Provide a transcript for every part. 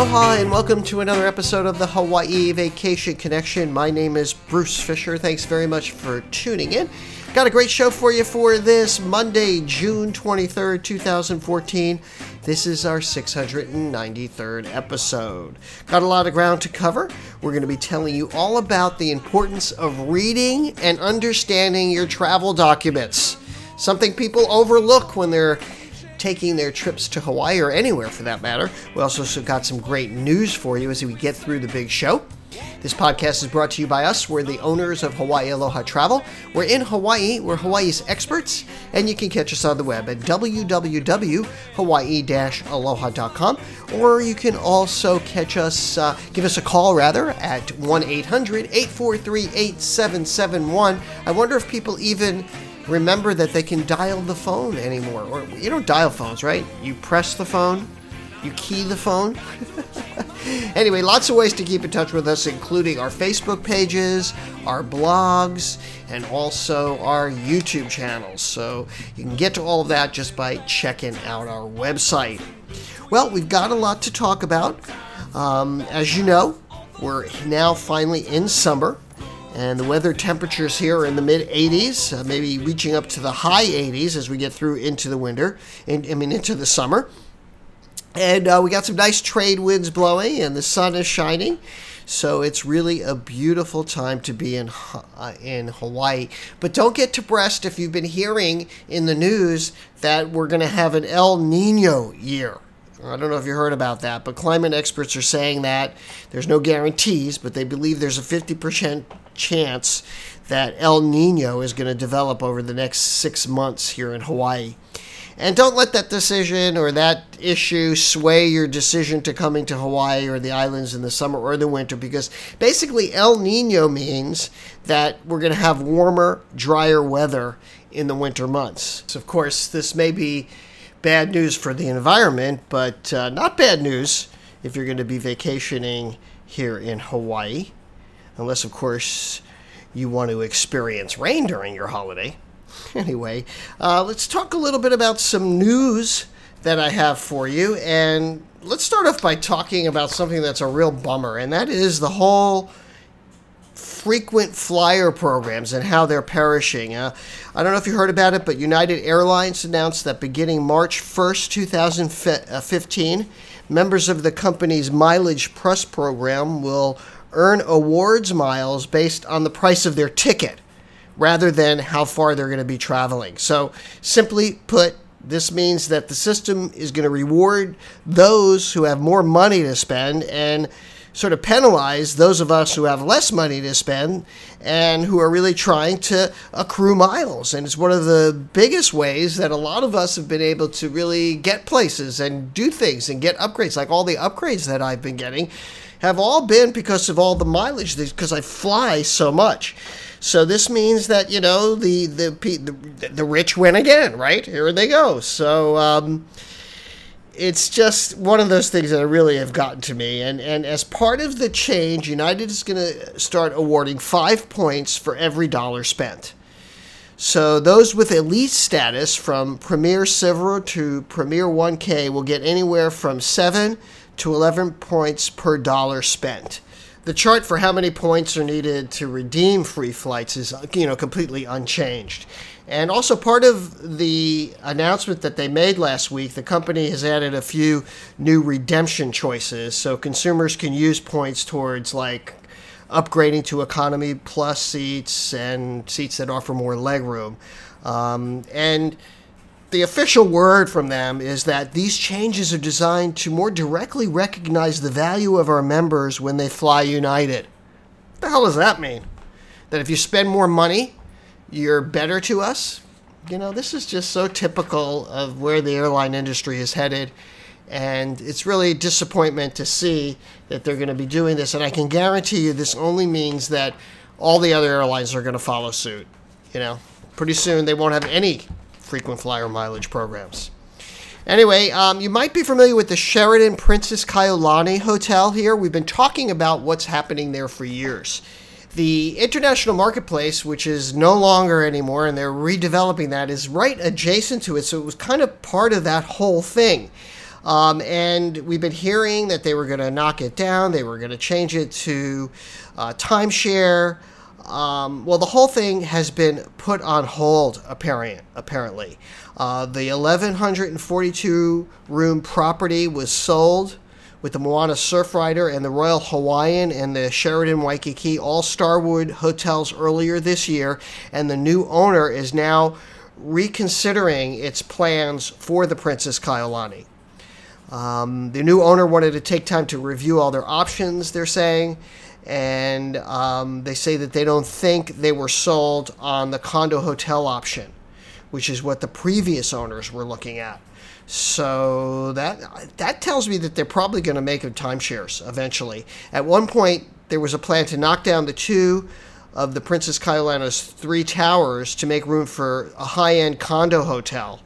Aloha and welcome to another episode of the Hawaii Vacation Connection. My name is Bruce Fisher. Thanks very much for tuning in. Got a great show for you for this Monday, June 23rd, 2014. This is our 693rd episode. Got a lot of ground to cover. We're going to be telling you all about the importance of reading and understanding your travel documents. Something people overlook when they're taking their trips to Hawaii or anywhere for that matter. We also got some great news for you as we get through the big show. This podcast is brought to you by us. We're the owners of Hawaii Aloha Travel. We're in Hawaii. We're Hawaii's experts, and you can catch us on the web at www.hawaii-aloha.com, or you can also catch us, uh, give us a call rather, at 1-800-843-8771. I wonder if people even remember that they can dial the phone anymore. Or you don't dial phones, right? You press the phone, you key the phone. anyway, lots of ways to keep in touch with us, including our Facebook pages, our blogs, and also our YouTube channels. So you can get to all of that just by checking out our website. Well, we've got a lot to talk about. Um, as you know, we're now finally in summer and the weather temperatures here are in the mid 80s, uh, maybe reaching up to the high 80s as we get through into the winter, I mean into the summer. And uh, we got some nice trade winds blowing, and the sun is shining. So it's really a beautiful time to be in uh, in Hawaii. But don't get depressed if you've been hearing in the news that we're going to have an El Nino year. I don't know if you heard about that, but climate experts are saying that there's no guarantees, but they believe there's a 50% chance that El Nino is going to develop over the next six months here in Hawaii. And don't let that decision or that issue sway your decision to coming to Hawaii or the islands in the summer or the winter because basically El Nino means that we're going to have warmer, drier weather in the winter months. So of course, this may be bad news for the environment, but uh, not bad news if you're going to be vacationing here in Hawaii unless, of course, you want to experience rain during your holiday. Anyway, uh, let's talk a little bit about some news that I have for you. And let's start off by talking about something that's a real bummer, and that is the whole frequent flyer programs and how they're perishing. Uh, I don't know if you heard about it, but United Airlines announced that beginning March 1st, 2015, members of the company's Mileage Plus program will earn awards miles based on the price of their ticket rather than how far they're going to be traveling. So, simply put, this means that the system is going to reward those who have more money to spend and sort of penalize those of us who have less money to spend and who are really trying to accrue miles. And it's one of the biggest ways that a lot of us have been able to really get places and do things and get upgrades, like all the upgrades that I've been getting have all been because of all the mileage because I fly so much. So this means that you know the the the, the rich win again, right? Here they go. So um, it's just one of those things that really have gotten to me. And and as part of the change, United is going to start awarding five points for every dollar spent. So those with elite status from Premier Silver to Premier 1K will get anywhere from seven to 11 points per dollar spent. The chart for how many points are needed to redeem free flights is you know completely unchanged. And also part of the announcement that they made last week, the company has added a few new redemption choices so consumers can use points towards like upgrading to economy plus seats and seats that offer more legroom. Um, and the official word from them is that these changes are designed to more directly recognize the value of our members when they fly United. What the hell does that mean? That if you spend more money, you're better to us? You know, this is just so typical of where the airline industry is headed. And it's really a disappointment to see that they're going to be doing this. And I can guarantee you this only means that all the other airlines are going to follow suit. You know, pretty soon they won't have any frequent flyer mileage programs. Anyway, um, you might be familiar with the Sheraton Princess Kaiulani Hotel here. We've been talking about what's happening there for years. The international marketplace, which is no longer anymore, and they're redeveloping that, is right adjacent to it, so it was kind of part of that whole thing. Um, and we've been hearing that they were going to knock it down, they were going to change it to uh, timeshare. Um, well, the whole thing has been put on hold, apparent, apparently. Uh, the 1,142 room property was sold with the Moana Surfrider and the Royal Hawaiian and the Sheraton Waikiki, all Starwood hotels earlier this year, and the new owner is now reconsidering its plans for the Princess Kaiulani. Um, the new owner wanted to take time to review all their options, they're saying, and um, they say that they don't think they were sold on the condo hotel option, which is what the previous owners were looking at. So that that tells me that they're probably going to make them timeshares eventually. At one point, there was a plan to knock down the two of the Princess Kaiulani's three towers to make room for a high-end condo hotel,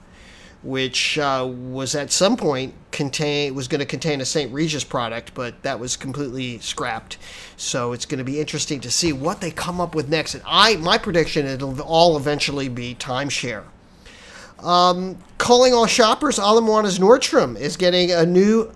which uh, was at some point contain was going to contain a St. Regis product, but that was completely scrapped. So it's going to be interesting to see what they come up with next. And I my prediction it'll all eventually be timeshare. Um, calling all shoppers, Ala Moana's Nordstrom is getting a new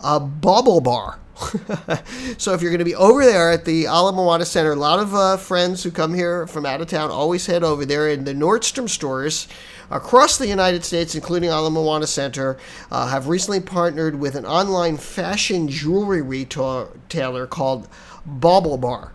uh, bubble bar. so if you're going to be over there at the Ala Moana Center, a lot of uh, friends who come here from out of town always head over there. In the Nordstrom stores across the United States, including Ala Moana Center, uh, have recently partnered with an online fashion jewelry retailer called Bauble Bar.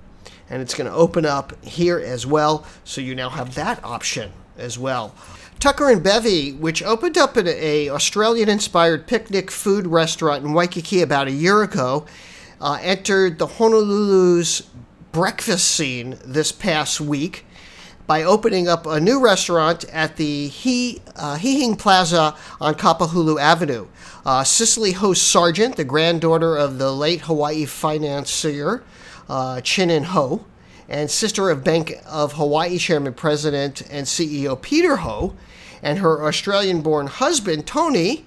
And it's going to open up here as well, so you now have that option as well. Tucker and Bevvy, which opened up at a Australian-inspired picnic food restaurant in Waikiki about a year ago, uh, entered the Honolulu's breakfast scene this past week by opening up a new restaurant at the He, uh, Plaza on Kapahulu Avenue. Uh, Cicely Ho Sargent, the granddaughter of the late Hawaii financier uh, Chinn Ho, and sister of Bank of Hawaii Chairman, President, and CEO Peter Ho, and her Australian born husband, Tony,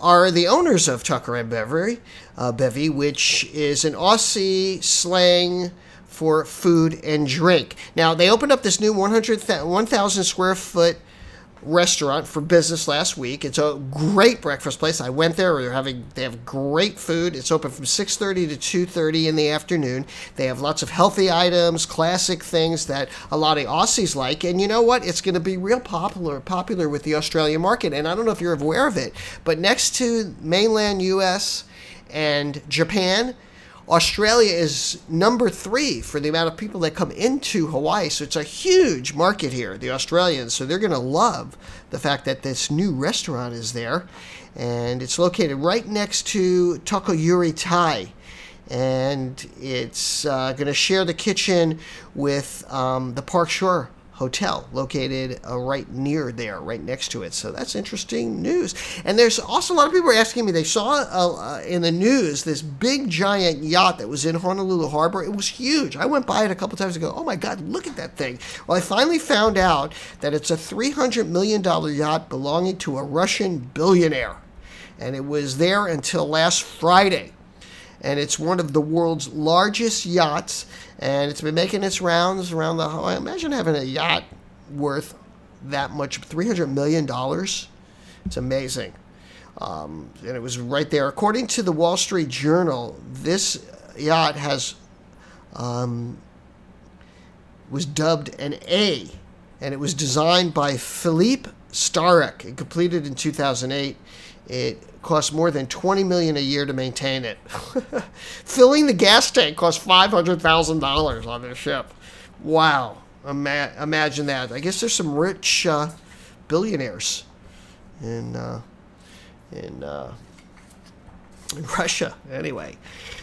are the owners of Tucker and Bevvy, uh, Bevvy, which is an Aussie slang for food and drink. Now, they opened up this new 1,000 square foot restaurant for business last week. It's a great breakfast place. I went there. They're having they have great food. It's open from 6:30 to 2:30 in the afternoon. They have lots of healthy items, classic things that a lot of Aussies like. And you know what? It's going to be real popular popular with the Australian market. And I don't know if you're aware of it, but next to mainland US and Japan, Australia is number three for the amount of people that come into Hawaii. So it's a huge market here, the Australians. So they're going to love the fact that this new restaurant is there. And it's located right next to Tokkuri Tei. And it's uh, going to share the kitchen with um, the Park Shore hotel located uh, right near there, right next to it. So that's interesting news. And there's also a lot of people asking me, they saw uh, uh, in the news this big giant yacht that was in Honolulu Harbor. It was huge. I went by it a couple times ago. Oh my God, look at that thing. Well, I finally found out that it's a $300 million yacht belonging to a Russian billionaire. And it was there until last Friday and it's one of the world's largest yachts, and it's been making its rounds around the. I imagine having a yacht worth that much, three hundred million dollars. It's amazing, um, and it was right there. According to the Wall Street Journal, this yacht has um, was dubbed an A, and it was designed by Philippe Starck and completed in 2008. It costs more than 20 million a year to maintain it. Filling the gas tank costs $500,000 on this ship. Wow. Ima- imagine that. I guess there's some rich uh, billionaires in uh, in uh, in Russia. Anyway,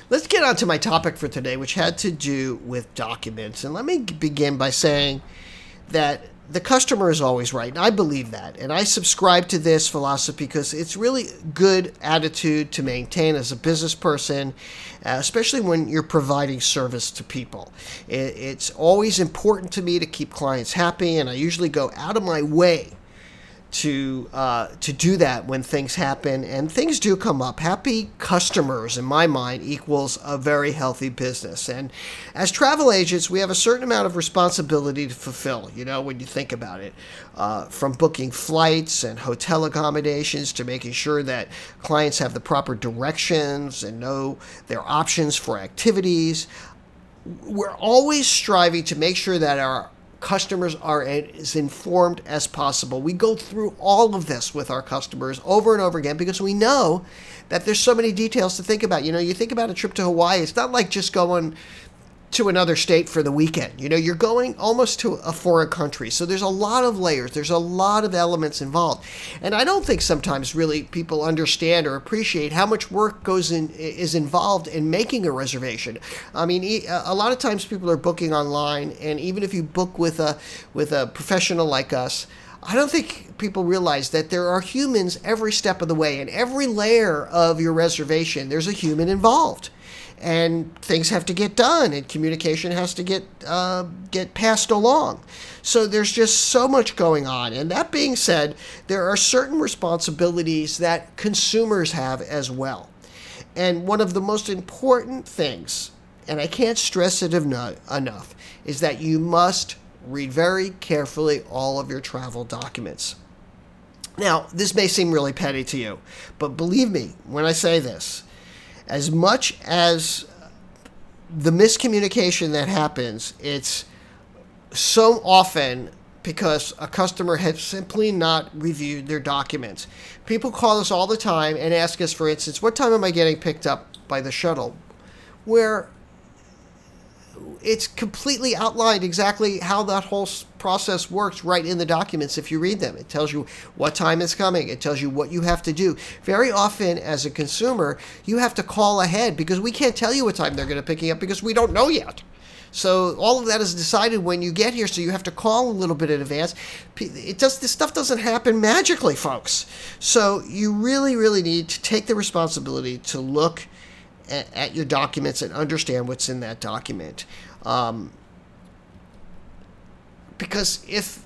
let's get on to my topic for today, which had to do with documents. And let me begin by saying that the customer is always right. And I believe that. And I subscribe to this philosophy because it's really good attitude to maintain as a business person, uh, especially when you're providing service to people. It's always important to me to keep clients happy, and I usually go out of my way to uh, to do that when things happen and things do come up. Happy customers, in my mind, equals a very healthy business. And as travel agents, we have a certain amount of responsibility to fulfill. You know, when you think about it, uh, from booking flights and hotel accommodations to making sure that clients have the proper directions and know their options for activities. We're always striving to make sure that our customers are as informed as possible. We go through all of this with our customers over and over again because we know that there's so many details to think about. You know, you think about a trip to Hawaii, it's not like just going to another state for the weekend. You know, you're going almost to a foreign country. So there's a lot of layers, there's a lot of elements involved. And I don't think sometimes really people understand or appreciate how much work goes in is involved in making a reservation. I mean, a lot of times people are booking online and even if you book with a with a professional like us, I don't think people realize that there are humans every step of the way. In every layer of your reservation, there's a human involved and things have to get done and communication has to get uh, get passed along. So there's just so much going on. And that being said there are certain responsibilities that consumers have as well. And one of the most important things and i can't stress it enough is that you must read very carefully all of your travel documents. Now this may seem really petty to you but believe me when i say this as much as the miscommunication that happens, it's so often because a customer has simply not reviewed their documents. People call us all the time and ask us, for instance, what time am I getting picked up by the shuttle? Where it's completely outlined exactly how that whole process works right in the documents if you read them. It tells you what time is coming, it tells you what you have to do. Very often, as a consumer, you have to call ahead because we can't tell you what time they're going to pick you up because we don't know yet. So all of that is decided when you get here. So you have to call a little bit in advance. It does. This stuff doesn't happen magically, folks. So you really, really need to take the responsibility to look at, your documents and understand what's in that document. Um, because if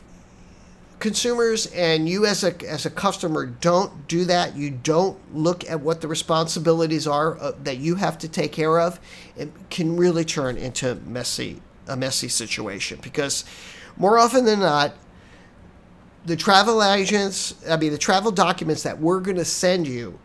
consumers and you as a as a customer don't do that, you don't look at what the responsibilities are uh, that you have to take care of, it can really turn into messy a messy situation because more often than not the travel agents, I mean the travel documents that we're going to send you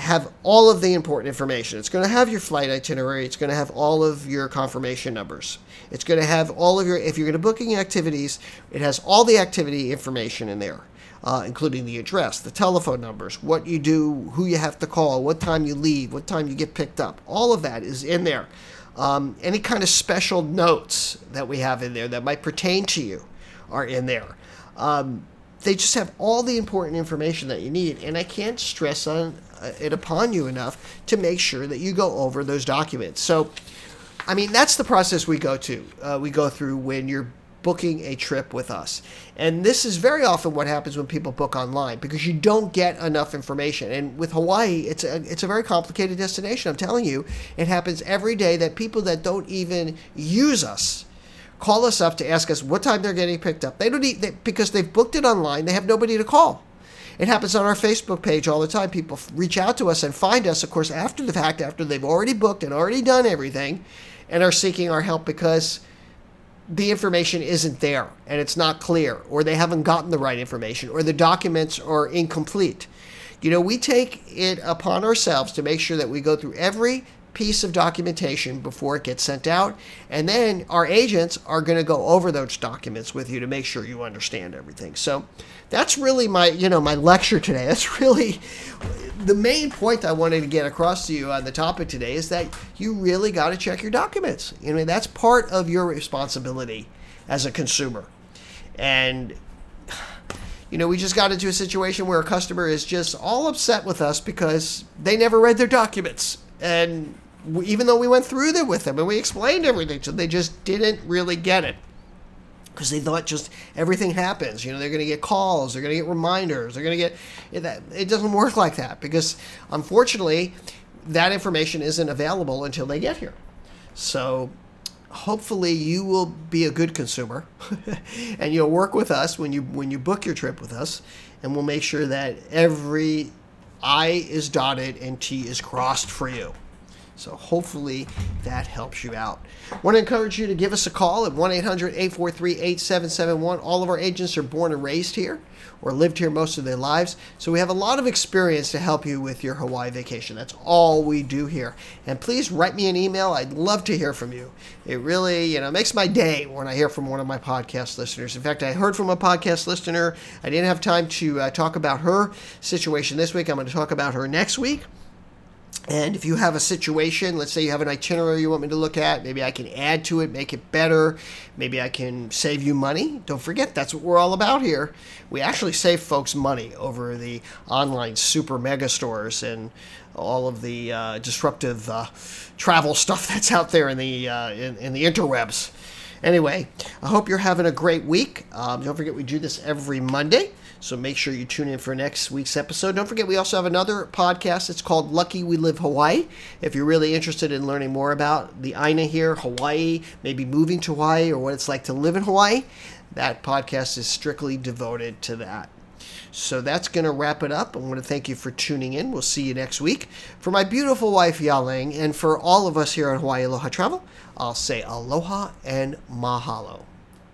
have all of the important information. It's going to have your flight itinerary. It's going to have all of your confirmation numbers. It's going to have all of your, if you're going to booking activities, it has all the activity information in there, uh, including the address, the telephone numbers, what you do, who you have to call, what time you leave, what time you get picked up. All of that is in there. Um, any kind of special notes that we have in there that might pertain to you are in there. Um, they just have all the important information that you need, and I can't stress on uh, it upon you enough to make sure that you go over those documents. So, I mean, that's the process we go to. Uh, we go through when you're booking a trip with us. And this is very often what happens when people book online because you don't get enough information. And with Hawaii, it's a, it's a very complicated destination. I'm telling you, it happens every day that people that don't even use us call us up to ask us what time they're getting picked up. They don't need they, because they've booked it online. They have nobody to call. It happens on our Facebook page all the time. People reach out to us and find us, of course, after the fact, after they've already booked and already done everything, and are seeking our help because the information isn't there and it's not clear, or they haven't gotten the right information, or the documents are incomplete. You know, we take it upon ourselves to make sure that we go through every piece of documentation before it gets sent out. And then our agents are going to go over those documents with you to make sure you understand everything. So that's really my, you know, my lecture today. That's really the main point I wanted to get across to you on the topic today is that you really got to check your documents. You know, that's part of your responsibility as a consumer. And you know, we just got into a situation where a customer is just all upset with us because they never read their documents. And even though we went through them with them and we explained everything to them, they just didn't really get it. Because they thought just everything happens. You know, they're going to get calls, they're going to get reminders, they're going to get. It doesn't work like that because, unfortunately, that information isn't available until they get here. So, hopefully you will be a good consumer and you'll work with us when you when you book your trip with us and we'll make sure that every i is dotted and t is crossed for you so hopefully that helps you out. Want to encourage you to give us a call at 1 800 843 8771. All of our agents are born and raised here or lived here most of their lives. So we have a lot of experience to help you with your Hawaii vacation. That's all we do here. And please write me an email. I'd love to hear from you. It really, you know, makes my day when I hear from one of my podcast listeners. In fact, I heard from a podcast listener. I didn't have time to uh, talk about her situation this week. I'm going to talk about her next week. And if you have a situation, let's say you have an itinerary you want me to look at, maybe I can add to it, make it better. Maybe I can save you money. Don't forget, that's what we're all about here. We actually save folks money over the online super mega stores and all of the uh, disruptive uh, travel stuff that's out there in the uh, in, in the interwebs. Anyway, I hope you're having a great week. Um, don't forget, we do this every Monday. So make sure you tune in for next week's episode. Don't forget, we also have another podcast. It's called Lucky We Live Hawaii. If you're really interested in learning more about the Aina here, Hawaii, maybe moving to Hawaii or what it's like to live in Hawaii, that podcast is strictly devoted to that. So that's going to wrap it up. I want to thank you for tuning in. We'll see you next week. For my beautiful wife, Yaling, and for all of us here on Hawaii Aloha Travel, I'll say aloha and mahalo.